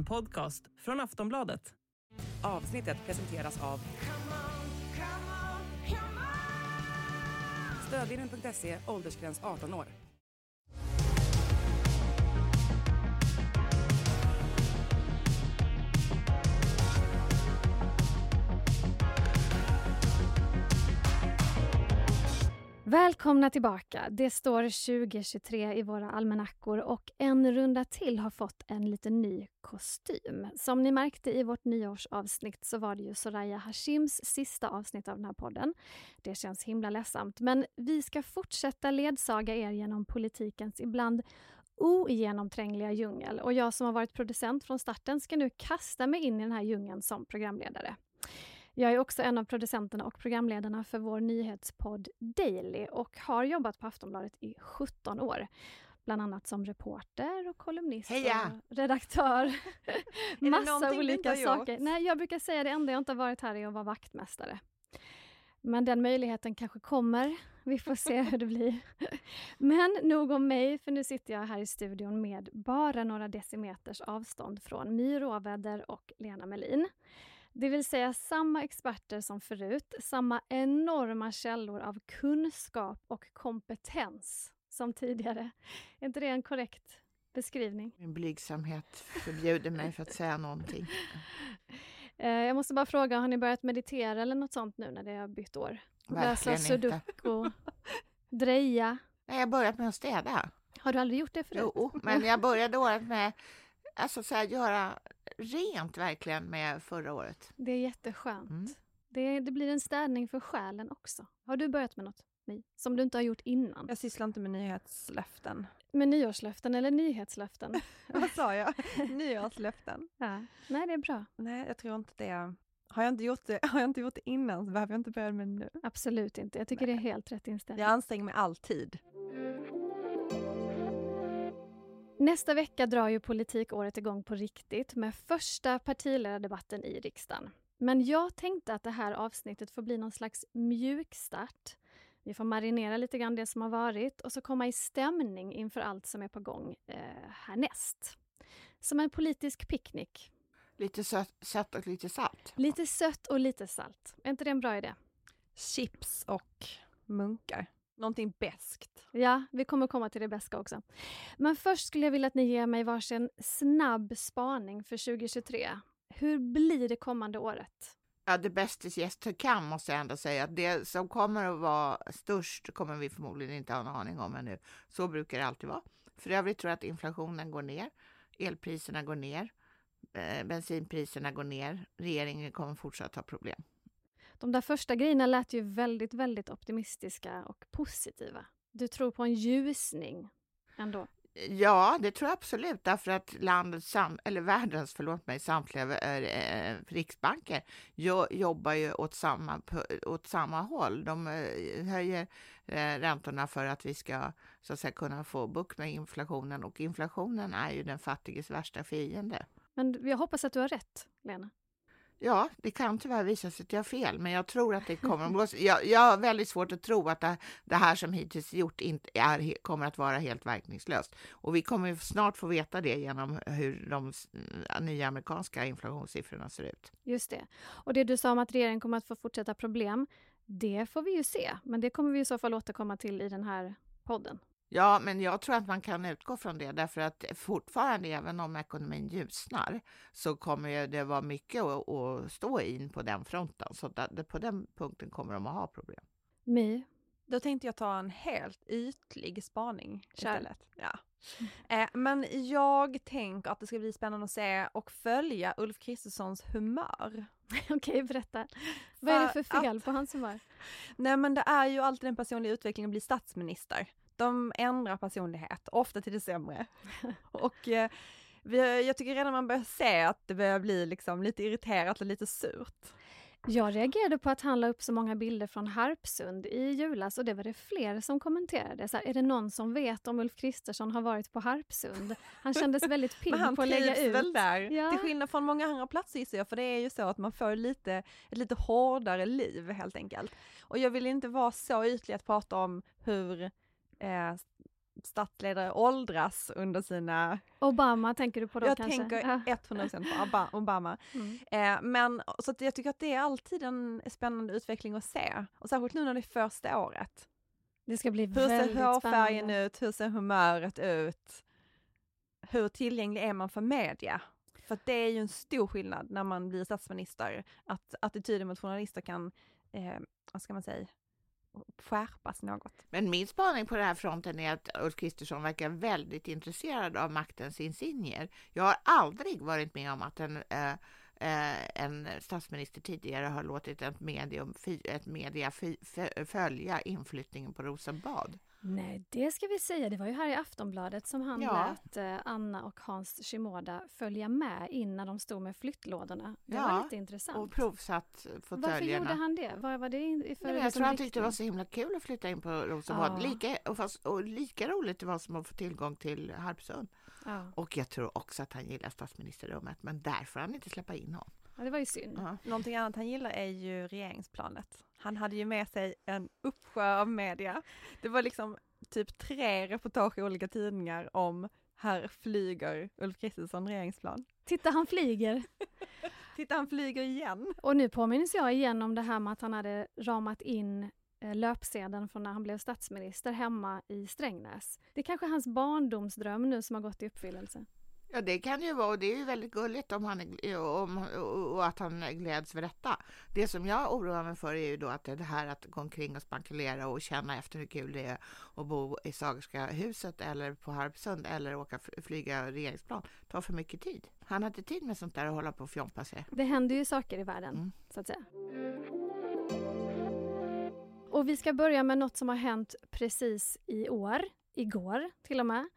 En podcast från Aftonbladet. Avsnittet presenteras av Stödvinnen.se, åldersgräns 18 år. Välkomna tillbaka! Det står 2023 i våra almanackor och en runda till har fått en liten ny kostym. Som ni märkte i vårt nyårsavsnitt så var det ju Soraya Hashims sista avsnitt av den här podden. Det känns himla ledsamt, men vi ska fortsätta ledsaga er genom politikens ibland ogenomträngliga djungel och jag som har varit producent från starten ska nu kasta mig in i den här djungeln som programledare. Jag är också en av producenterna och programledarna för vår nyhetspodd Daily och har jobbat på Aftonbladet i 17 år. Bland annat som reporter och kolumnist Heja! och redaktör. Massa olika har gjort? saker. Nej, jag brukar säga det enda jag inte har varit här är att vara vaktmästare. Men den möjligheten kanske kommer. Vi får se hur det blir. Men nog om mig, för nu sitter jag här i studion med bara några decimeters avstånd från My Råväder och Lena Melin. Det vill säga samma experter som förut, samma enorma källor av kunskap och kompetens som tidigare. Är inte det en korrekt beskrivning? Min blygsamhet förbjuder mig för att säga någonting. Eh, Jag måste bara fråga, har ni börjat meditera eller något sånt nu när det har bytt år? Läsa Verkligen inte. sudoku, dreja. Nej, jag har börjat med att städa. Har du aldrig gjort det förut? Jo, men jag började året med alltså så här, göra rent verkligen med förra året. Det är jätteskönt. Mm. Det, det blir en städning för själen också. Har du börjat med något, Mi? Som du inte har gjort innan? Jag sysslar inte med nyhetslöften. Med nyårslöften eller nyhetslöften? Vad sa jag? Nyårslöften? ja. Nej, det är bra. Nej, jag tror inte det. Har jag inte gjort det, har jag inte gjort det innan så behöver jag inte börja med det nu. Absolut inte. Jag tycker det är helt rätt inställning. Jag anstränger mig alltid. Nästa vecka drar ju politikåret igång på riktigt med första partiledardebatten i riksdagen. Men jag tänkte att det här avsnittet får bli någon slags mjukstart. Vi får marinera lite grann det som har varit och så komma i stämning inför allt som är på gång eh, härnäst. Som en politisk picknick. Lite sött, sött och lite salt. Lite sött och lite salt. Är inte det en bra idé? Chips och munkar. Någonting beskt. Ja, vi kommer komma till det bästa också. Men först skulle jag vilja att ni ger mig varsin snabb spaning för 2023. Hur blir det kommande året? Ja, det bästa gäst to come måste jag ändå säga. Det som kommer att vara störst kommer vi förmodligen inte ha en aning om ännu. Så brukar det alltid vara. För övrigt tror jag att inflationen går ner, elpriserna går ner, eh, bensinpriserna går ner. Regeringen kommer fortsatt ha problem. De där första grejerna lät ju väldigt, väldigt optimistiska och positiva. Du tror på en ljusning ändå? Ja, det tror jag absolut, därför att landets, sam eller världens, förlåt mig, samtliga eh, riksbanker jo, jobbar ju åt samma, åt samma håll. De eh, höjer eh, räntorna för att vi ska så att säga, kunna få bukt med inflationen och inflationen är ju den fattiges värsta fiende. Men jag hoppas att du har rätt, Lena. Ja, det kan tyvärr visa sig att jag har fel, men jag tror att det kommer att gå. Jag, jag har väldigt svårt att tro att det, det här som hittills gjort inte är, kommer att vara helt verkningslöst. Och vi kommer snart få veta det genom hur de s- nya amerikanska inflationssiffrorna ser ut. Just det. Och det du sa om att regeringen kommer att få fortsätta problem, det får vi ju se. Men det kommer vi i så fall återkomma till i den här podden. Ja, men jag tror att man kan utgå från det därför att fortfarande, även om ekonomin ljusnar, så kommer det vara mycket att, stå in på den fronten. Så på den punkten kommer de att ha problem. My, Då tänkte jag ta en helt ytlig spaning istället. Ja. Eh, men jag tänker att det ska bli spännande att se och följa Ulf Kristerssons humör. okej berätta. Vad är det för fel att- på hans humör? Nej men det är ju alltid den personliga utvecklingen att bli statsminister. De ändrar personlighet, ofta till det sämre. och eh, vi, jag tycker redan man börjar se att det börjar bli liksom lite irriterat och lite surt. Jag reagerade på att han la upp så många bilder från Harpsund i julas och det var det fler som kommenterade. Så här, är det någon som vet om Ulf Kristersson har varit på Harpsund? Han kändes väldigt pigg han på att lägga ut. väl där, Ja. till skillnad från många andra platser gissar jag, för det är ju så att man får lite, ett lite hårdare liv helt enkelt. Och jag vill inte vara så ytlig att prata om hur eh, statsledare åldras under sina... Obama tänker du på då jag kanske? tänker Ja. 100% på Obama. Mm. Eh, men så jag tycker att det är alltid en spännande utveckling att se. Och särskilt nu när det är första året. Det ska bli Hur ser väldigt hårfärgen spännande. ut? Hur ser humöret ut? Hur tillgänglig är man för media? För att det är ju en stor skillnad när man blir statsminister, att attityden mot journalister kan, eh, vad ska man säga, skärpas något. Men min spaning på den här fronten är att Ulf Kristersson verkar väldigt intresserad av maktens insignier. Jag har aldrig varit med om att en, eh, eh en statsminister tidigare har låtit ett, medium, ett media följa inflyttningen på Rosenbad. Nej, det ska vi säga. Det var ju här i Aftonbladet som han Ja. lät eh, Anna och Hans Shimoda följa med in när de stod med flyttlådorna. Det Ja, var lite intressant. Och provsatt Varför fåtöljerna. gjorde han det? Vad var det för Nej, jag tror han tyckte det var så himla kul att flytta in på Rosenbad. Ja. Lika, och, fast, och lika roligt det var som att få tillgång till Harpsund. Ja. Och jag tror också att han gillar statsministerrummet, men där får han inte släppa in honom. Ja, det var ju synd. Ja. Någonting annat han gillar är ju regeringsplanet. Han hade ju med sig en uppsjö av media. Det var liksom typ tre reportage i olika tidningar om här flyger Ulf Kristersson regeringsplan. Titta, han flyger! Titta, han flyger igen. Och nu påminns jag igen om det här med att han hade ramat in eh, löpsedeln från när han blev statsminister hemma i Strängnäs. Det är kanske hans barndomsdröm nu som har gått i uppfyllelse. Ja, det kan ju vara och det är ju väldigt gulligt om han är, om, och att han gläds för detta. Det som jag oroar mig för är ju då att det här att gå omkring och spankulera och känna efter hur kul det är att bo i Sagerska huset eller på Harpsund eller åka flyga regeringsplan tar för mycket tid. Han har inte tid med sånt där och hålla på och fjompa sig. Det händer ju saker i världen, Mm. så att säga. Och vi ska börja med något som har hänt precis i år, igår till och med.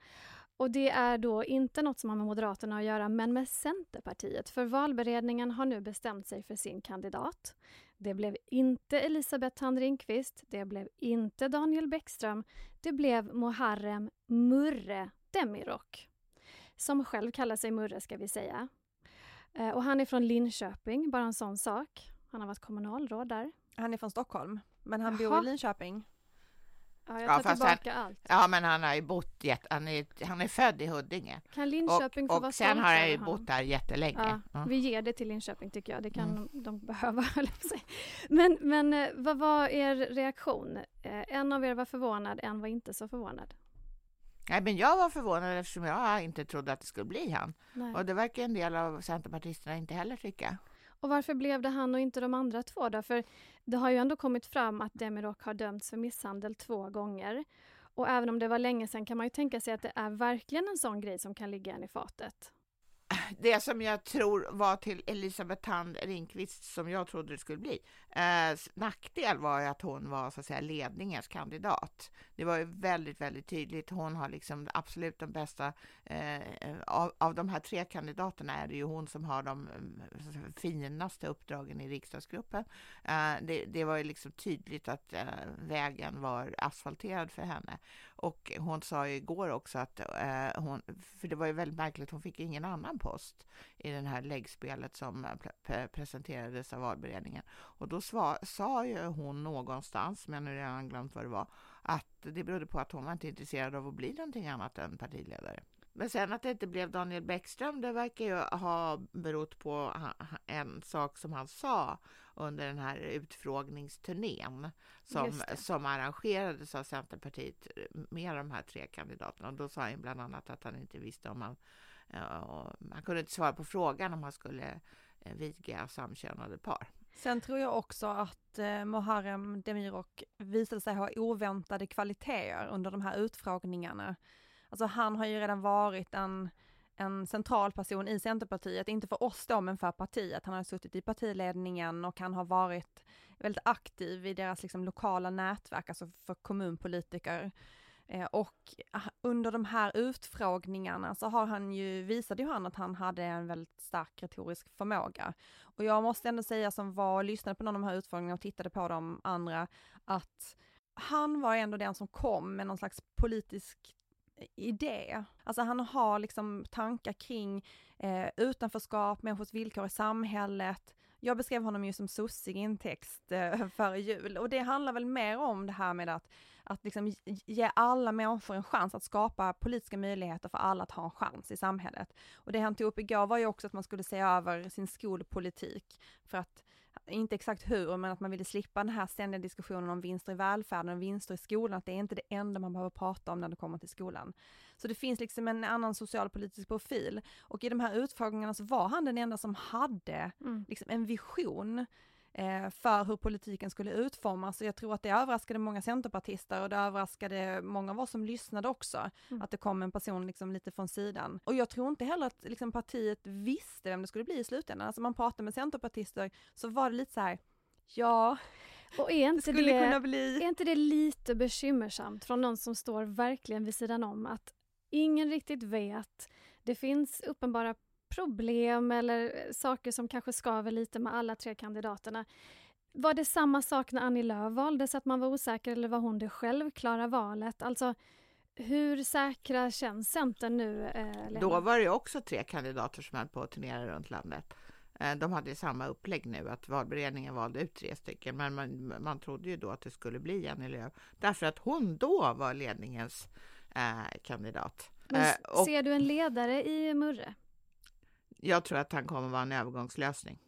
Och det är då inte något som har med Moderaterna att göra, men med Centerpartiet. För valberedningen har nu bestämt sig för sin kandidat. Det blev inte Elisabeth Thand Ringqvist, det blev inte Daniel Bäckström, det blev Muharrem Murre Demirok. Som själv kallar sig Murre, ska vi säga. Eh, Och han är från Linköping, bara en sån sak. Han har varit kommunalråd där. Han är från Stockholm, men han bor Jaha. i Linköping. Ja, jag Ja, tar fast tillbaka allt. Ja, men han har ju bott, jätte, han, är, han är född i Huddinge Kan Linköping få och, vara och sen har han ju bott där jättelänge. Ja, Ja. vi ger det till Linköping tycker jag. Det kan Mm. de behöva. Men, men eh, vad var er reaktion? Eh, En av er var förvånad, en var inte så förvånad. Nej, men jag var förvånad eftersom jag inte trodde att det skulle bli han. Nej. Och det verkar en del av centerpartisterna inte heller tycka. Och varför blev det han och inte de andra två då? För det har ju ändå kommit fram att Demirok har dömts för misshandel två gånger. Och även om det var länge sedan kan man ju tänka sig att det är verkligen en sån grej som kan ligga en i fatet. Det som jag tror var till Elisabeth Thand Ringqvist som jag trodde det skulle bli. Eh, nackdel var ju att hon var så att säga ledningens kandidat. Det var ju väldigt, väldigt tydligt. Hon har liksom absolut de bästa eh, eh av, av de här tre kandidaterna är det ju hon som har de eh, finaste uppdragen i riksdagsgruppen. Eh, det, det var ju liksom tydligt att eh, vägen var asfalterad för henne. Och hon sa ju igår också att eh, hon, för det var ju väldigt märkligt, hon fick ingen annan post i det här läggspelet som eh, pre- presenterades av valberedningen. Och då sa ju hon någonstans, men jag har redan glömt vad det var, att det berodde på att hon var inte intresserad av att bli någonting annat än partiledare. Men sen att det inte blev Daniel Bäckström, det verkar ju ha berott på en sak som han sa under den här utfrågningsturnén som, som arrangerades av Centerpartiet med de här tre kandidaterna. Och då sa han bland annat att han inte visste om han... han kunde inte svara på frågan om han skulle eh, viga samkönade par. Sen tror jag också att eh, Muharrem Demirok visade sig ha oväntade kvaliteter under de här utfrågningarna. Alltså han har ju redan varit en, en central person i Centerpartiet, inte för oss då men för partiet. Han har suttit i partiledningen och han har varit väldigt aktiv i deras liksom, lokala nätverk, alltså för kommunpolitiker. Eh, och ah, under de här utfrågningarna så har han ju, visade ju han att han hade en väldigt stark retorisk förmåga. Och jag måste ändå säga som var och lyssnade på någon av de här utfrågningarna och tittade på de andra, att han var ändå den som kom med någon slags politisk eh, idé. Alltså han har liksom tankar kring eh, utanförskap, människors villkor i samhället, jag beskrev honom ju som sossig i en text eh, före jul och det handlar väl mer om det här med att, att liksom ge alla människor en chans att skapa politiska möjligheter för alla att ha en chans i samhället. Och det han tog upp igår var ju också att man skulle se över sin skolpolitik för att inte exakt hur, men att man ville slippa den här ständiga diskussionen om vinster i välfärden och vinster i skolan, att det är inte det enda man behöver prata om när det kommer till skolan. Så det finns liksom en annan socialpolitisk profil och i de här utfrågningarna så var han den enda som hade mm. liksom en vision för hur politiken skulle utformas. Och jag tror att det överraskade många centerpartister och det överraskade många av oss som lyssnade också, mm. att det kom en person liksom lite från sidan. Och jag tror inte heller att liksom partiet visste vem det skulle bli i slutändan. Alltså man pratade med centerpartister så var det lite så här, ja, och är inte, det, det kunna bli... är inte det lite bekymmersamt från någon som står verkligen vid sidan om att ingen riktigt vet. Det finns uppenbara problem eller saker som kanske skaver lite med alla tre kandidaterna. Var det samma sak när Annie Lööf valdes, att man var osäker eller var hon det självklara valet? Alltså, hur säkra känns Centern nu? Eh, Då var det också tre kandidater som höll på att turnera runt landet. Eh, de hade samma upplägg nu, att valberedningen valde ut tre stycken, men man, man trodde ju då att det skulle bli Annie Lööf, därför att hon då var ledningens eh, kandidat. Men eh, och, ser du en ledare i Murre? Jag tror att han kommer vara en övergångslösning.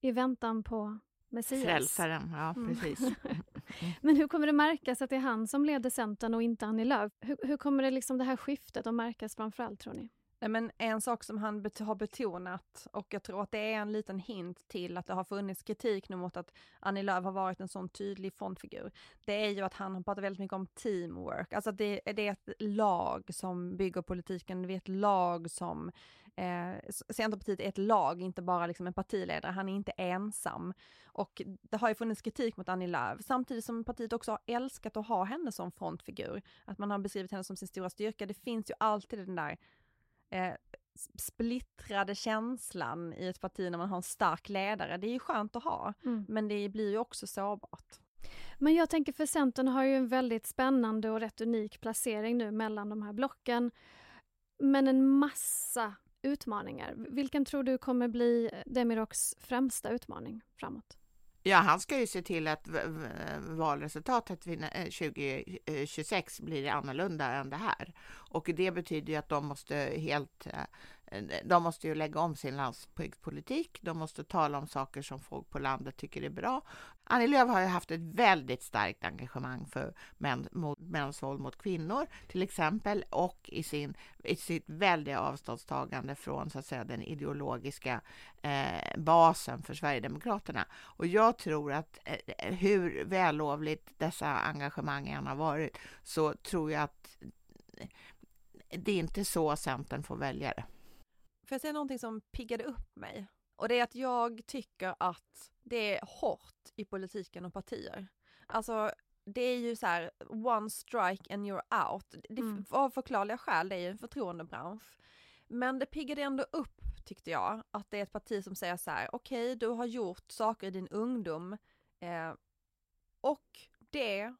I väntan på Messias? Frälsaren, ja mm. precis. Men hur kommer det märkas att det är han som leder Centern och inte Annie Lööf? Hur, hur kommer det, liksom det här skiftet att märkas framförallt tror ni? Men en sak som han bet har betonat, och jag tror att det är en liten hint till att det har funnits kritik nu mot att Annie Lööf har varit en sån tydlig frontfigur, det är ju att han har pratat väldigt mycket om teamwork, alltså det, det är ett lag som bygger politiken, det är ett lag som Eh, Centerpartiet är ett lag, inte bara liksom en partiledare, han är inte ensam. Och det har ju funnits kritik mot Annie Lööf, samtidigt som partiet också har älskat att ha henne som frontfigur. Att man har beskrivit henne som sin stora styrka. Det finns ju alltid den där eh, splittrade känslan i ett parti när man har en stark ledare. Det är ju skönt att ha, mm. men det blir ju också sårbart. Men jag tänker för Centern har ju en väldigt spännande och rätt unik placering nu mellan de här blocken. Men en massa utmaningar. Vilken tror du kommer bli Demiroks främsta utmaning framåt? Ja, han ska ju se till att valresultatet 2026 eh, eh, blir annorlunda än det här. Och det betyder ju att de måste helt eh, de måste ju lägga om sin landsbygdspolitik. De måste tala om saker som folk på landet tycker är bra. Annie Lööf har ju haft ett väldigt starkt engagemang för män, mot, mäns våld mot kvinnor till exempel och i, sin, i sitt väldiga avståndstagande från så att säga, den ideologiska eh, basen för Sverigedemokraterna. Och jag tror att eh, hur vällovligt dessa engagemang än har varit så tror jag att eh, det är inte så Centern får väljare. Får jag säga någonting som piggade upp mig? Och det är att jag tycker att det är hårt i politiken och partier. Alltså det är ju så här, one strike and you're out. Det, mm. Av förklarliga skäl, det är ju en förtroendebransch. Men det piggade ändå upp, tyckte jag, att det är ett parti som säger så här, okej, okay, du har gjort saker i din ungdom eh, och det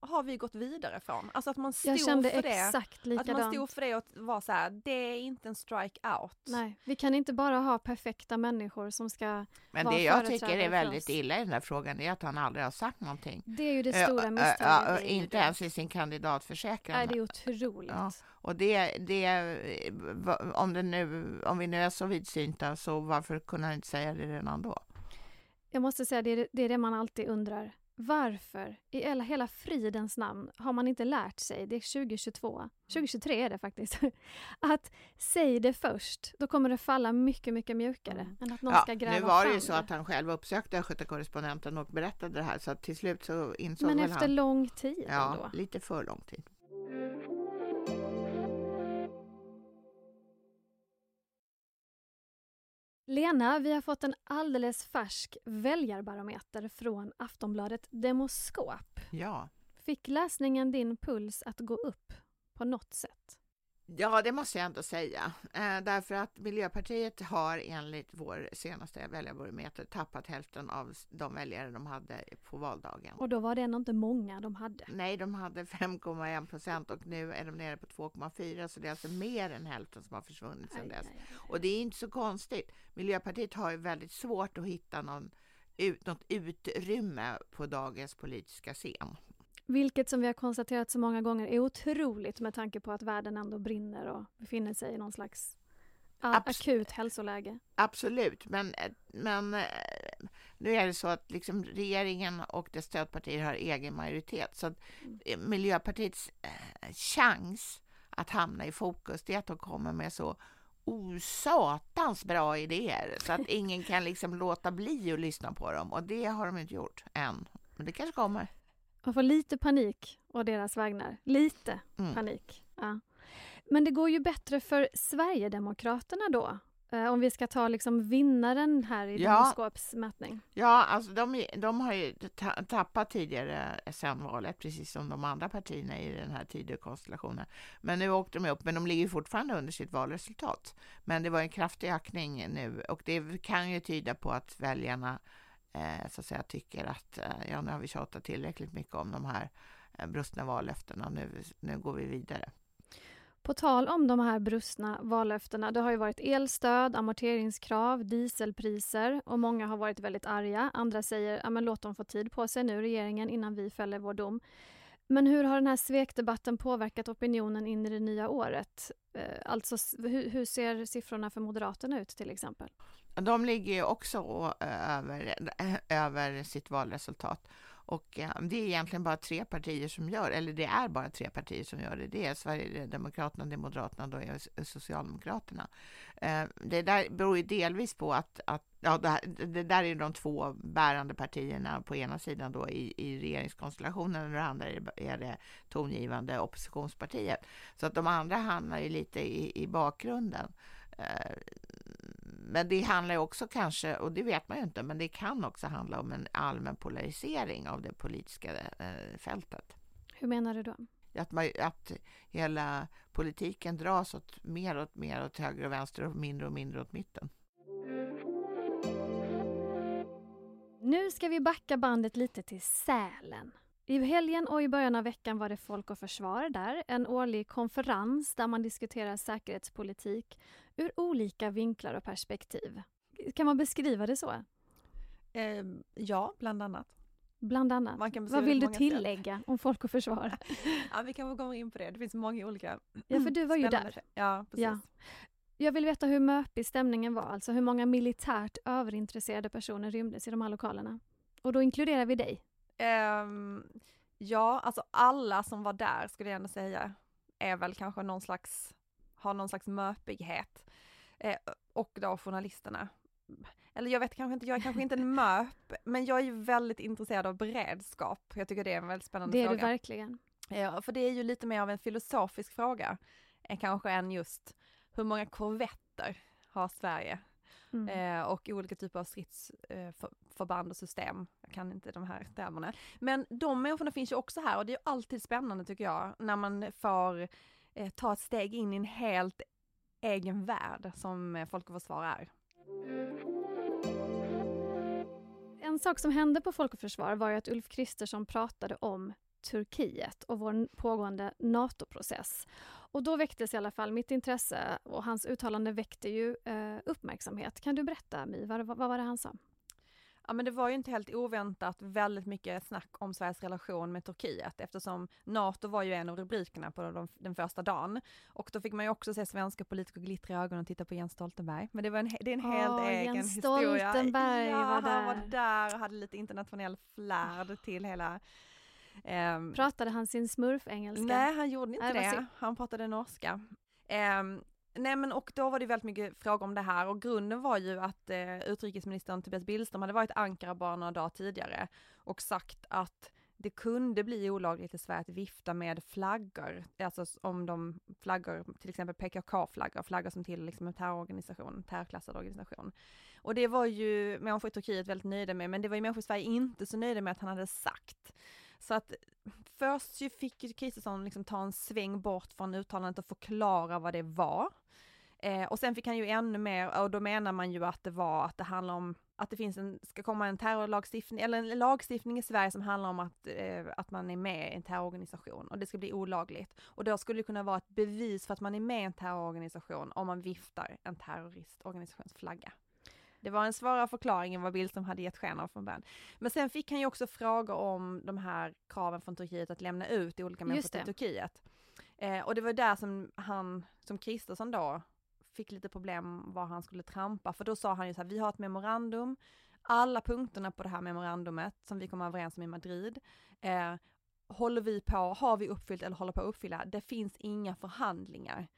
har vi gått vidare från. Alltså att man stod jag kände för exakt det. Likadant. Att man stod för det och var så här, det är inte en strike out. Nej, vi kan inte bara ha perfekta människor som ska Men det jag tycker är väldigt illa i den här frågan är att han aldrig har sagt någonting. Det är ju det stora misstaget. inte ens i sin kandidatförsäkran. Nej, det är otroligt. Ja, och det, det, om, det nu, om vi nu är så vidsynta, så varför kunde han inte säga det redan då? Jag måste säga, det är det, är det man alltid undrar. Varför i hela fridens namn har man inte lärt sig, det är 2022, 2023 är det faktiskt, att säg det först, då kommer det falla mycket, mycket mjukare mm. än att någon ja, ska gräva Nu var det ju så att han själv uppsökte Östgötakorrespondenten och berättade det här, så till slut så insåg Men väl efter han... lång tid Ja, ändå. lite för lång tid. Lena, vi har fått en alldeles färsk väljarbarometer från Aftonbladet Demoskop. Ja. Fick läsningen din puls att gå upp på något sätt? Ja, det måste jag ändå säga. Eh, därför att Miljöpartiet har enligt vår senaste väljarbarometer tappat hälften av de väljare de hade på valdagen. Och då var det ändå inte många de hade. Nej, de hade 5,1 procent och nu är de nere på 2,4 så det är alltså mer än hälften som har försvunnit sedan Aj, dess. aj, aj. Och det är inte så konstigt. Miljöpartiet har ju väldigt svårt att hitta någon, ut, något utrymme på dagens politiska scen. Vilket som vi har konstaterat så många gånger är otroligt med tanke på att världen ändå brinner och befinner sig i någon slags Abs- akut hälsoläge. Absolut, men, men eh, nu är det så att liksom regeringen och dess stödpartier har egen majoritet. Så att eh, Miljöpartiets eh, chans att hamna i fokus det är att de kommer med så osatans bra idéer så att ingen kan liksom låta bli att lyssna på dem. Och det har de inte gjort än. Men det kanske kommer. Man får lite panik å deras vägnar. Lite Mm. panik. Ja. Men det går ju bättre för Sverigedemokraterna då. Eh, om vi ska ta liksom vinnaren här i Ja. Demoskops mätning. Ja, alltså de, de har ju ta- tappat tidigare sen valet, precis som de andra partierna i den här Tidökonstellationen. Men nu åkte de upp, men de ligger fortfarande under sitt valresultat. Men det var en kraftig ökning nu och det kan ju tyda på att väljarna Eh, så att säga tycker att eh, ja, nu har vi tjatat tillräckligt mycket om de här eh, brustna vallöftena. Nu, nu går vi vidare. På tal om de här brustna vallöftena, det har ju varit elstöd, amorteringskrav, dieselpriser och många har varit väldigt arga. Andra säger, ja men låt dem få tid på sig nu, regeringen, innan vi fäller vår dom. Men hur har den här svekdebatten påverkat opinionen in i det nya året? Eh, alltså, hur, hur ser siffrorna för Moderaterna ut till exempel? De ligger ju också eh, över, eh, över sitt valresultat. Och eh, det är egentligen bara tre partier som gör, eller det är bara tre partier som gör det. Det är Sverigedemokraterna, det är Moderaterna och då är Socialdemokraterna. Det där beror ju delvis på att, att ja, det, här, det där är de två bärande partierna på ena sidan då i, i regeringskonstellationen och det andra är det, är det tongivande oppositionspartiet. Så att de andra hamnar ju lite i, i bakgrunden. Men det handlar också kanske, och det vet man ju inte, men det kan också handla om en allmän polarisering av det politiska eh, fältet. Hur menar du då? Att, man, att hela politiken dras åt mer och mer åt höger och vänster och mindre och mindre åt mitten. Nu ska vi backa bandet lite till Sälen. I helgen och i början av veckan var det Folk och Försvar där, en årlig konferens där man diskuterar säkerhetspolitik ur olika vinklar och perspektiv. Kan man beskriva det så? Eh, ja, bland annat. Bland annat. Vad vill du många sätt. tillägga om Folk och Försvar? Ja, vi kan gå in på det. Det finns många olika Ja, för du var ju där. Ja, precis. Ja. Jag vill veta hur möpig stämningen var, alltså hur många militärt överintresserade personer rymdes i de här lokalerna. Och då inkluderar vi dig. Ehm, ja, alltså alla som var där skulle jag ändå säga är väl kanske någon slags, har någon slags möpighet. Eh, och då journalisterna. Eller jag vet kanske inte, jag är kanske inte en möp, men jag är ju väldigt intresserad av beredskap. Jag tycker det är en väldigt spännande Det är du fråga. verkligen. Ja, för det är ju lite mer av en filosofisk fråga, eh, kanske än just hur många korvetter har Sverige? Mm. Eh, och olika typer av stridsförband och system. Jag kan inte de här termerna. Men de människorna finns ju också här och det är ju alltid spännande tycker jag, när man får eh, ta ett steg in i en helt egen värld som eh, Folk och Försvar är. En sak som hände på Folk och Försvar var ju att Ulf Kristersson pratade om Turkiet och vår pågående NATO-process. Och då väcktes i alla fall mitt intresse och hans uttalande väckte ju eh, uppmärksamhet. Kan du berätta My, vad, vad var det han sa? Ja men det var ju inte helt oväntat väldigt mycket snack om Sveriges relation med Turkiet eftersom NATO var ju en av rubrikerna på de, den första dagen. Och då fick man ju också se svenska politiker glittra i ögonen och titta på Jens Stoltenberg. Men det var en, det är en helt Åh, egen Jens historia. Stoltenberg ja, var han där. var där och hade lite internationell flärd till hela ehm, Pratade han sin smurf-engelska? Nej, han gjorde inte Nej, det synd. Han pratade norska. Ehm, nej men och då var det väldigt mycket frågor om det här och grunden var ju att eh, utrikesministern Tobias Billström hade varit i Ankara bara några dagar tidigare och sagt att det kunde bli olagligt i Sverige att vifta med flaggor, alltså om de flaggor, till exempel PKK-flaggor, flaggor som till liksom en terrororganisation, terrorklassad organisation. Och det var ju människor i Turkiet väldigt nöjda med, men det var ju människor i Sverige inte så nöjda med att han hade sagt. Så att först ju fick ju Kristersson liksom ta en sväng bort från uttalandet och förklara vad det var. Eh, och sen fick han ju ännu mer, och då menar man ju att det var att det handlar om att det finns en, ska komma en terrorlagstiftning, eller en lagstiftning i Sverige som handlar om att, eh, att man är med i en terrororganisation och det ska bli olagligt. Och då skulle det kunna vara ett bevis för att man är med i en terrororganisation om man viftar en terroristorganisations flagga. Det var en svårare förklaring än vad Billström hade gett sken av från början. Men sen fick han ju också frågor om de här kraven från Turkiet att lämna ut olika människor till Turkiet. Eh, och det var där som han, som Kristersson då, fick lite problem var han skulle trampa, för då sa han ju så här, vi har ett memorandum, alla punkterna på det här memorandumet som vi kom överens om i Madrid, eh, håller vi på, har vi uppfyllt eller håller på att uppfylla, det finns inga förhandlingar.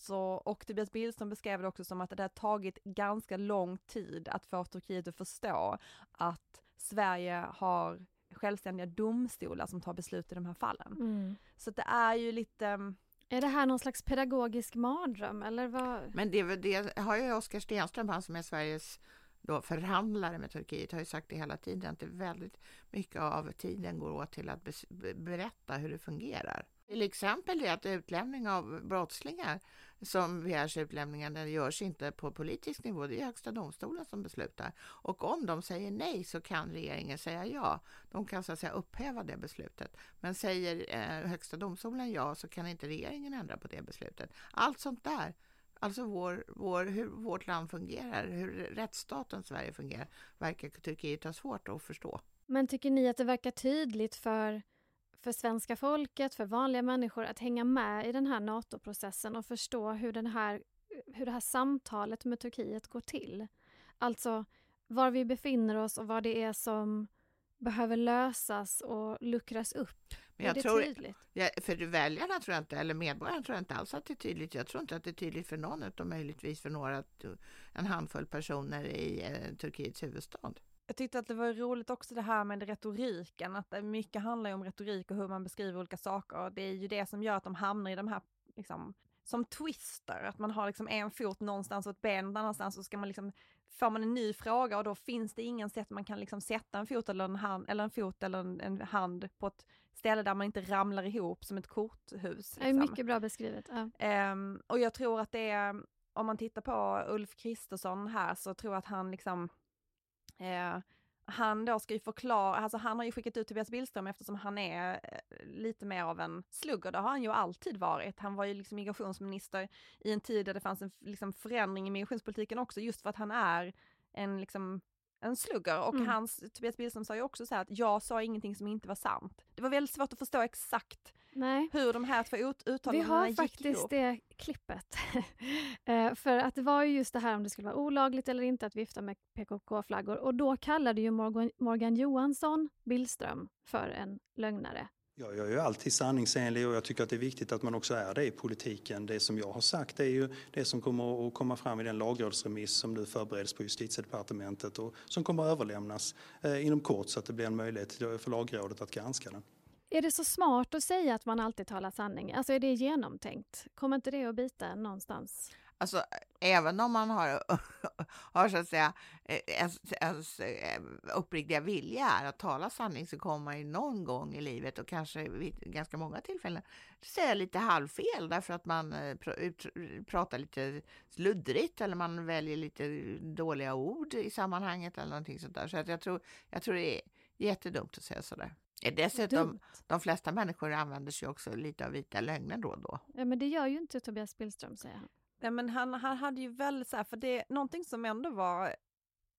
Så, och Tobias Billström beskrev det också som att det har tagit ganska lång tid att få Turkiet att förstå att Sverige har självständiga domstolar som tar beslut i de här fallen. Mm. Så det är ju lite är det här någon slags pedagogisk mardröm eller vad? Men det, det har ju Oskar Stenström, han som är Sveriges då förhandlare med Turkiet, har ju sagt det hela tiden, att det väldigt mycket av tiden går åt till att berätta hur det fungerar. Till exempel det att utlämning av brottslingar som begärs utlämningen, den görs inte på politisk nivå, det är Högsta domstolen som beslutar. Och om de säger nej så kan regeringen säga ja. De kan så att säga upphäva det beslutet. Men säger eh, Högsta domstolen ja så kan inte regeringen ändra på det beslutet. Allt sånt där Alltså vår, vår, hur vårt land fungerar, hur rättsstaten Sverige fungerar, verkar Turkiet ha svårt att förstå. Men tycker ni att det verkar tydligt för för svenska folket, för vanliga människor att hänga med i den här NATO-processen och förstå hur, den här, hur det här samtalet med Turkiet går till. Alltså var vi befinner oss och vad det är som behöver lösas och luckras upp. Men jag är det tror, tydligt? Ja, för väljarna tror jag inte, eller medborgarna tror jag inte alls att det är tydligt. Jag tror inte att det är tydligt för någon, utom möjligtvis för några, en handfull personer i eh, Turkiets huvudstad. Jag tyckte att det var roligt också det här med retoriken, att mycket handlar om retorik och hur man beskriver olika saker. Det är ju det som gör att de hamnar i de här, liksom, som twister, att man har liksom en fot någonstans och ett ben någon annanstans så ska man liksom, får man en ny fråga och då finns det ingen sätt man kan liksom sätta en fot eller en hand, eller en, fot eller en, en hand på ett ställe där man inte ramlar ihop som ett korthus. Liksom. Det är mycket bra beskrivet. Ja. Um, och jag tror att det är, om man tittar på Ulf Kristersson här så tror jag att han liksom Eh, han då ska ju förklara, alltså han har ju skickat ut Tobias Billström eftersom han är eh, lite mer av en slugger, det har han ju alltid varit. Han var ju liksom migrationsminister i en tid där det fanns en liksom förändring i migrationspolitiken också, just för att han är en liksom en slugger och mm. hans, Tobias Billström sa ju också så här att jag sa ingenting som inte var sant. Det var väldigt svårt att förstå exakt Nej. hur de här två ut uttalandena gick ihop. Vi har faktiskt det klippet. uh, för att det var ju just det här om det skulle vara olagligt eller inte att vifta med PKK-flaggor och då kallade ju Morgan, Morgan Johansson Billström för en lögnare. Ja, jag är ju alltid sanningsenlig och jag tycker att det är viktigt att man också är det i politiken. Det som jag har sagt är ju det som kommer att komma fram i den lagrådsremiss som nu förbereds på justitiedepartementet och som kommer att överlämnas eh, inom kort så att det blir en möjlighet för lagrådet att granska den. Är det så smart att säga att man alltid talar sanning? Alltså är det genomtänkt? Kommer inte det att bita någonstans? Alltså, även om man har, har så att säga, eh, ens, ens eh, uppriktiga vilja är att tala sanning så kommer man ju någon gång i livet och kanske vid ganska många tillfällen säga lite halvfel därför att man eh, pratar lite sluddrigt eller man väljer lite dåliga ord i sammanhanget eller någonting sånt där. Så att jag, tror, jag tror det är jättedumt att säga sådär. Dessutom, Dumt. de flesta människor använder sig också lite av vita lögner då och då. Ja, men det gör ju inte Tobias Billström, säger han. Nej, men han, han hade ju väldigt så här, för det, någonting som ändå var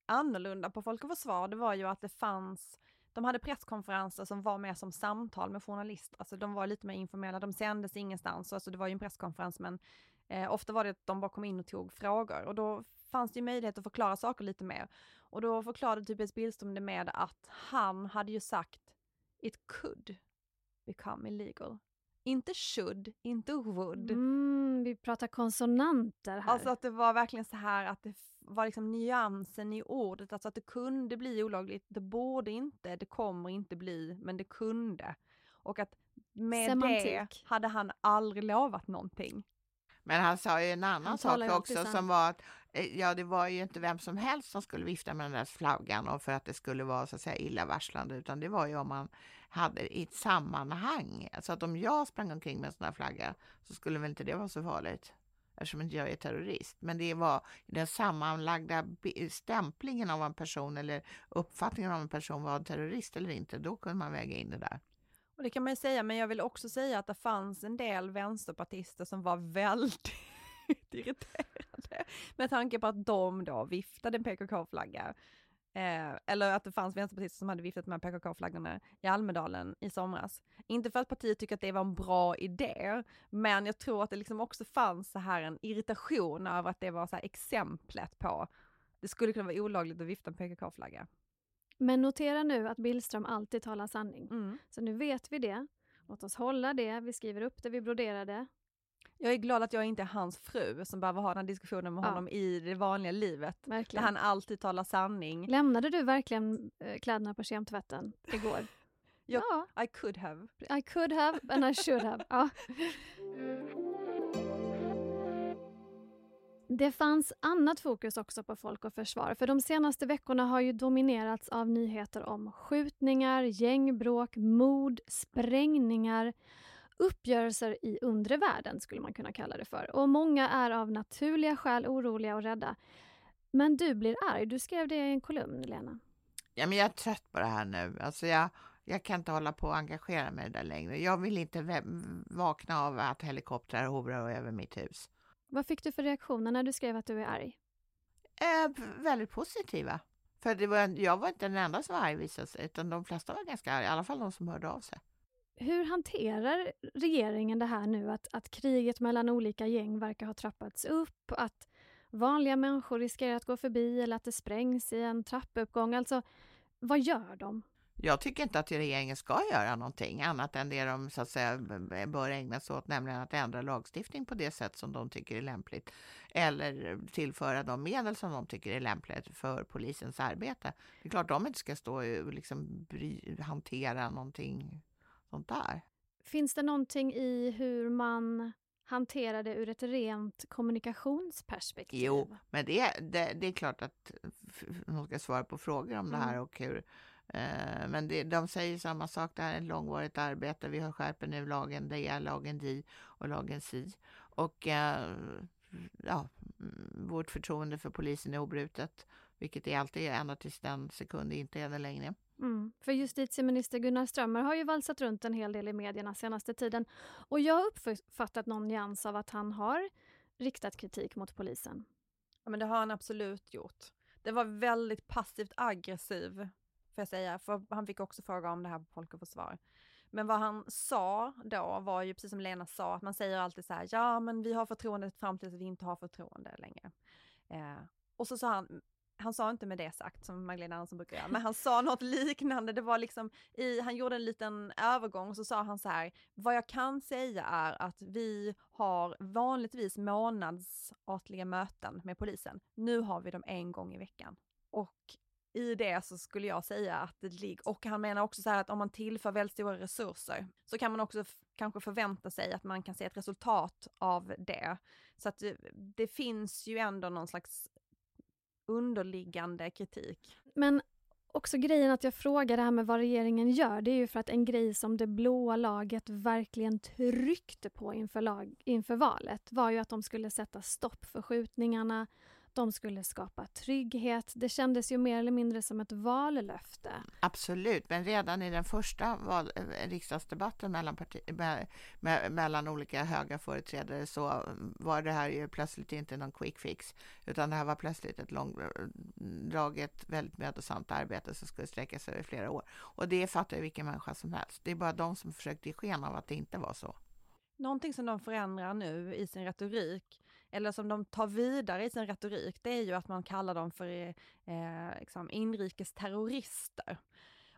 annorlunda på Folk och Försvar, det var ju att det fanns de hade presskonferenser som var mer som samtal med journalister, alltså de var lite mer informella, de sändes ingenstans, alltså det var ju en presskonferens men eh, ofta var det att de bara kom in och tog frågor och då fanns det ju möjlighet att förklara saker lite mer. Och då förklarade Tobias Billström det med att han hade ju sagt it could become illegal. Inte should, inte would. Mm, vi pratar konsonanter här. Alltså att det var verkligen så här att det var liksom nyansen i ordet, alltså att det kunde bli olagligt, det borde inte, det kommer inte bli, men det kunde. Och att med Semantik. det hade han aldrig lovat någonting. Men han sa ju en annan Han sak också som var att eh, ja, det var ju inte vem som helst som skulle vifta med den där flaggan och för att det skulle vara så att säga illavarslande, utan det var ju om man hade i ett sammanhang. Så att om jag sprang omkring med en sån här flagga så skulle väl inte det vara så farligt eftersom inte jag är terrorist. Men det var den sammanlagda stämplingen av en person eller uppfattningen av en person var terrorist eller inte. Då kunde man väga in det där. Och det kan man ju säga, men jag vill också säga att det fanns en del vänsterpartister som var väldigt irriterade med tanke på att de då viftade en PKK-flagga. Eh, eller att det fanns vänsterpartister som hade viftat med PKK-flaggorna i Almedalen i somras. Inte för att partiet tycker att det var en bra idé, men jag tror att det liksom också fanns så här en irritation över att det var så här exemplet på det skulle kunna vara olagligt att vifta en PKK-flagga. Men notera nu att Billström alltid talar sanning. Mm. Så nu vet vi det. Låt oss hålla det. Vi skriver upp det, vi broderar det. Jag är glad att jag inte är hans fru som behöver ha den här diskussionen med Ja. honom i det vanliga livet. Där Verkligen. han alltid talar sanning. Lämnade du verkligen eh, kläderna på kemtvätten igår? Jag- Ja, I could have. I could have and I should have. Ja. Det fanns annat fokus också på Folk och Försvar, för de senaste veckorna har ju dominerats av nyheter om skjutningar, gängbråk, mord, sprängningar, uppgörelser i undre världen skulle man kunna kalla det för. Och många är av naturliga skäl oroliga och rädda. Men du blir arg, du skrev det i en kolumn, Lena. Ja, men jag är trött på det här nu. Alltså jag, jag kan inte hålla på och engagera mig där längre. Jag vill inte vakna av att helikoptrar hovrar över mitt hus. Vad fick du för reaktioner när du skrev att du är arg? Eh, väldigt positiva. För det var, jag var inte den enda som var arg visade sig, utan de flesta var ganska arga, i alla fall de som hörde av sig. Hur hanterar regeringen det här nu att, att kriget mellan olika gäng verkar ha trappats upp, att vanliga människor riskerar att gå förbi eller att det sprängs i en trappuppgång? Alltså, vad gör de? Jag tycker inte att regeringen ska göra någonting annat än det de så att säga bör ägna sig åt, nämligen att ändra lagstiftning på det sätt som de tycker är lämpligt. Eller tillföra de medel som de tycker är lämpligt för polisens arbete. Det är klart de inte ska stå och liksom bry, hantera någonting sånt där. Finns det någonting i hur man hanterar det ur ett rent kommunikationsperspektiv? Jo, men det, det, det är klart att de ska svara på frågor om det här och hur. Eh, men det, de säger samma sak, det här är ett långvarigt arbete. Vi har skärper nu lagen, det är lagen DI och lagen SI. Och eh, ja, mm, vårt förtroende för polisen är obrutet, vilket det alltid är ända tills den sekund inte är det längre. Mm. För justitieminister Gunnar Strömmer har ju valsat runt en hel del i medierna senaste tiden och jag har uppfattat någon nyans av att han har riktat kritik mot polisen. Ja men det har han absolut gjort. Det var väldigt passivt aggressiv, får jag säga, för han fick också fråga om det här på Folk och Försvar. Men vad han sa då var ju precis som Lena sa, att man säger alltid så här, ja men vi har förtroendet fram tills vi inte har förtroende längre. Eh, och så sa han, han sa inte med det sagt som Magdalena Andersson brukar göra, men han sa något liknande. Det var liksom i, han gjorde en liten övergång och så sa han så här, vad jag kan säga är att vi har vanligtvis månadsartliga möten med polisen. Nu har vi dem en gång i veckan. Och i det så skulle jag säga att det ligger, och han menar också så här att om man tillför väldigt stora resurser så kan man också f- kanske förvänta sig att man kan se ett resultat av det. Så att det, det finns ju ändå någon slags underliggande kritik. Men också grejen att jag frågar det här med vad regeringen gör, det är ju för att en grej som det blåa laget verkligen tryckte på inför, lag, inför valet var ju att de skulle sätta stopp för skjutningarna, de skulle skapa trygghet. Det kändes ju mer eller mindre som ett vallöfte. Absolut, men redan i den första val, eh, riksdagsdebatten mellan, parti, me, me, mellan olika höga företrädare så var det här ju plötsligt inte någon quick fix, utan det här var plötsligt ett långdraget, väldigt mödosamt arbete som skulle sträcka sig över flera år. Och det fattar ju vilken människa som helst. Det är bara de som försökte ge sken av att det inte var så. Någonting som de förändrar nu i sin retorik, eller som de tar vidare i sin retorik, det är ju att man kallar dem för eh, liksom inrikes terrorister.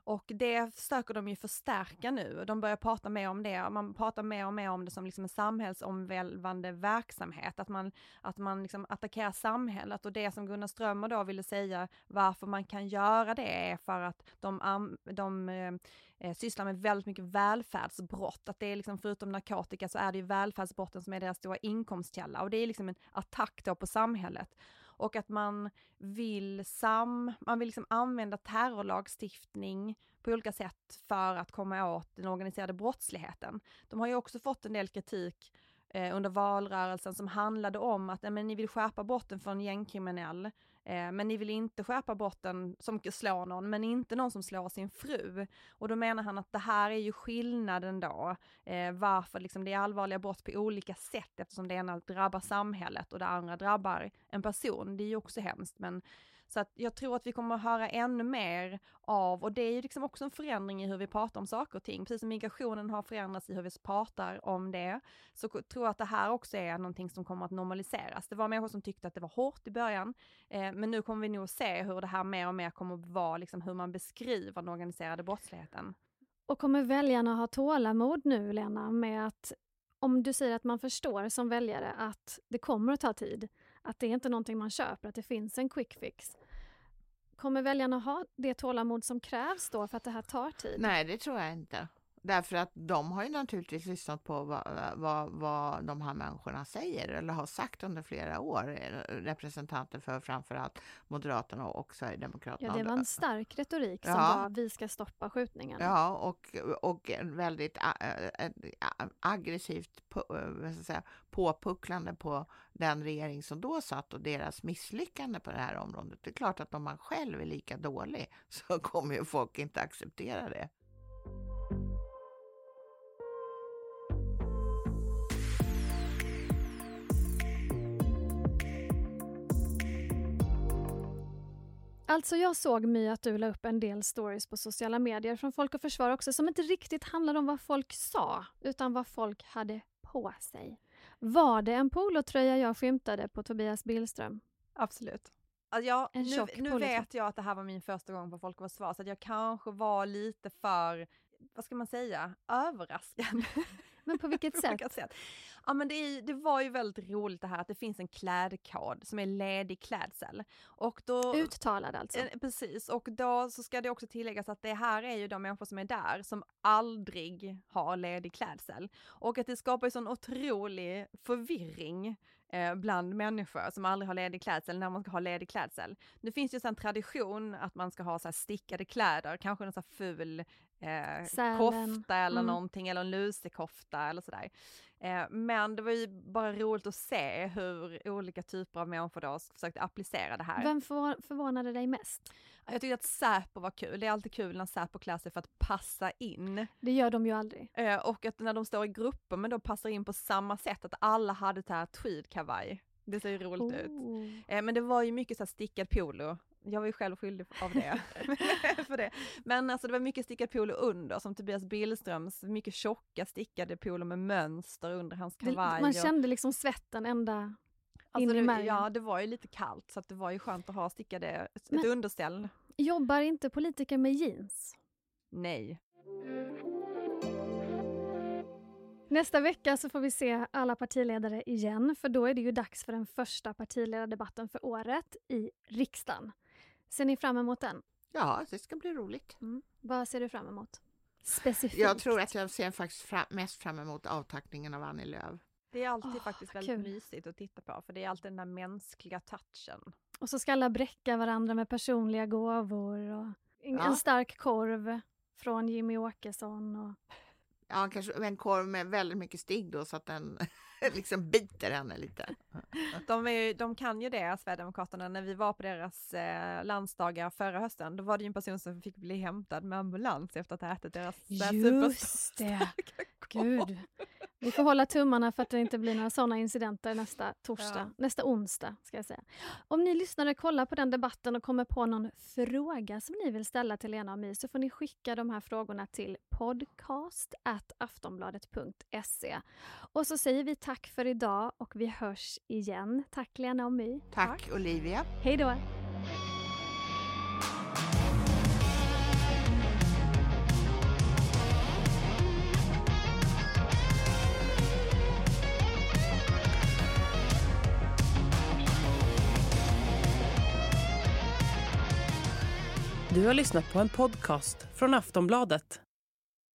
Och det försöker de ju förstärka nu. De börjar prata mer om det. Man pratar mer och mer om det som liksom en samhällsomvälvande verksamhet. Att man, att man liksom attackerar samhället. Och det som Gunnar Strömmer då ville säga varför man kan göra det är för att de, de eh, eh, sysslar med väldigt mycket välfärdsbrott. Att det är liksom förutom narkotika så är det ju välfärdsbrotten som är deras stora inkomstkälla. Och det är liksom en attack då på samhället och att man vill sam, man vill liksom använda terrorlagstiftning på olika sätt för att komma åt den organiserade brottsligheten. De har ju också fått en del kritik eh, under valrörelsen som handlade om att men, ni vill skärpa brotten för en gängkriminell Eh, men ni vill inte skärpa brotten som slår någon, men inte någon som slår sin fru. Och då menar han att det här är ju skillnaden då, eh, varför liksom det är allvarliga brott på olika sätt eftersom det ena drabbar samhället och det andra drabbar en person. Det är ju också hemskt, men så att jag tror att vi kommer att höra ännu mer av, och det är ju liksom också en förändring i hur vi pratar om saker och ting, precis som migrationen har förändrats i hur vi pratar om det, så tror jag att det här också är någonting som kommer att normaliseras. Det var människor som tyckte att det var hårt i början, eh, men nu kommer vi nog se hur det här mer och mer kommer att vara liksom hur man beskriver den organiserade brottsligheten. Och kommer väljarna ha tålamod nu, Lena, med att om du säger att man förstår som väljare att det kommer att ta tid, att det är inte någonting man köper, att det finns en quick fix. Kommer väljarna ha det tålamod som krävs då för att det här tar tid? Nej, det tror jag inte. Därför att de har ju naturligtvis lyssnat på vad, vad, vad de här människorna säger eller har sagt under flera år. Representanter för framförallt Moderaterna och Sverigedemokraterna. Ja, det var en stark retorik som ja. var vi ska stoppa skjutningarna. Ja, och, och väldigt aggressivt på, säga, påpucklande på den regering som då satt och deras misslyckande på det här området. Det är klart att om man själv är lika dålig så kommer ju folk inte acceptera det. Alltså jag såg My att du la upp en del stories på sociala medier från Folk och Försvar också som inte riktigt handlade om vad folk sa, utan vad folk hade på sig. Var det en polotröja jag skymtade på Tobias Billström? Absolut. Alltså jag, nu, nu vet jag att det här var min första gång på Folk och Försvar, så jag kanske var lite för, vad ska man säga, överraskad. Men på vilket sätt? sätt? Ja men det, är, det, var ju väldigt roligt det här att det finns en klädkod som är ledig klädsel. Och då, Uttalad alltså? Eh, precis, och då så ska det också tilläggas att det här är ju de människor som är där som aldrig har ledig klädsel. Och att det skapar ju sån otrolig förvirring eh, bland människor som aldrig har ledig klädsel när man ska ha ledig klädsel. Nu finns ju en tradition att man ska ha så stickade kläder, kanske en så ful eh, kofta eller mm. någonting eller en lusekofta eller sådär. Eh, men det var ju bara roligt att se hur olika typer av människor då försökte applicera det här. Vem förvånade dig mest? Jag tyckte att Säpo var kul. Det är alltid kul när Säpo klär sig för att passa in. Det gör de ju aldrig. Eh, och att när de står i grupper men då passar in på samma sätt, att alla hade så här tweedkavaj. Det ser ju roligt oh. ut. Eh, men det var ju mycket så stickad polo jag var ju själv skyldig av det. för det. Men alltså det var mycket stickad polo under, som Tobias Billströms mycket tjocka stickade polo med mönster under hans kavaj. man kände liksom svetten ända alltså in i märgen. Ja, det var ju lite kallt så det var ju skönt att ha stickade, ett Men, underställ. Jobbar inte politiker med jeans? Nej. Nästa vecka så får vi se alla partiledare igen, för då är det ju dags för den första partiledardebatten för året i riksdagen. Ser ni fram emot den? Ja, det ska bli roligt. Mm. Vad ser du fram emot? Specifikt? Jag tror att jag ser faktiskt fram, mest fram emot avtackningen av Annie Lööf. Det är alltid oh, faktiskt väldigt kul. mysigt att titta på, för det är alltid den där mänskliga touchen. Och så ska alla bräcka varandra med personliga gåvor och en, ja. en stark korv från Jimmy Åkesson. Och... Ja, kanske en korv med väldigt mycket stig då så att den liksom biter henne lite. De, är, de kan ju det, Sverigedemokraterna. När vi var på deras eh, landsdagar förra hösten, då var det ju en person som fick bli hämtad med ambulans efter att ha ätit deras Just det! Gud. Vi får hålla tummarna för att det inte blir några sådana incidenter nästa torsdag, ja. nästa onsdag ska jag säga. Om ni lyssnare kollar på den debatten och kommer på någon fråga som ni vill ställa till Lena och My så får ni skicka de här frågorna till aftonbladet.se. Och så säger vi tack för idag och vi hörs igen. Tack Lena och My. Tack, tack. Olivia. Hej då. Du har lyssnat på en podcast från Aftonbladet